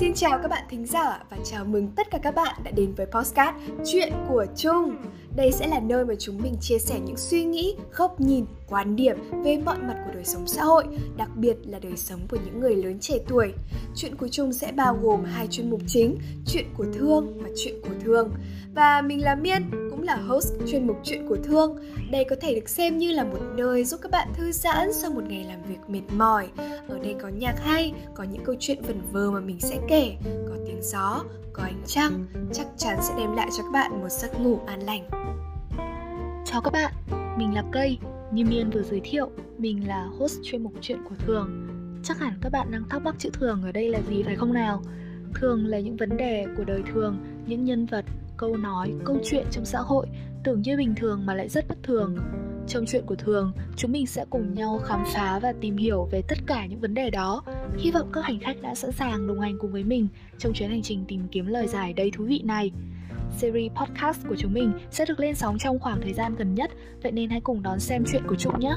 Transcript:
Xin chào các bạn thính giả và chào mừng tất cả các bạn đã đến với podcast Chuyện của Trung. Đây sẽ là nơi mà chúng mình chia sẻ những suy nghĩ, góc nhìn, quan điểm về mọi mặt của đời sống xã hội, đặc biệt là đời sống của những người lớn trẻ tuổi. Chuyện của Trung sẽ bao gồm hai chuyên mục chính, chuyện của Thương và chuyện của Thương. Và mình là Miên, là host chuyên mục chuyện của Thương. Đây có thể được xem như là một nơi giúp các bạn thư giãn sau một ngày làm việc mệt mỏi. Ở đây có nhạc hay, có những câu chuyện vần vơ mà mình sẽ kể, có tiếng gió, có ánh trăng, chắc chắn sẽ đem lại cho các bạn một giấc ngủ an lành. Chào các bạn, mình là Cây. Như Miên vừa giới thiệu, mình là host chuyên mục chuyện của Thường. Chắc hẳn các bạn đang thắc mắc chữ Thường ở đây là gì phải không nào? Thường là những vấn đề của đời thường, những nhân vật, câu nói, câu chuyện trong xã hội tưởng như bình thường mà lại rất bất thường. Trong chuyện của Thường, chúng mình sẽ cùng nhau khám phá và tìm hiểu về tất cả những vấn đề đó. Hy vọng các hành khách đã sẵn sàng đồng hành cùng với mình trong chuyến hành trình tìm kiếm lời giải đầy thú vị này. Series podcast của chúng mình sẽ được lên sóng trong khoảng thời gian gần nhất, vậy nên hãy cùng đón xem chuyện của chúng nhé!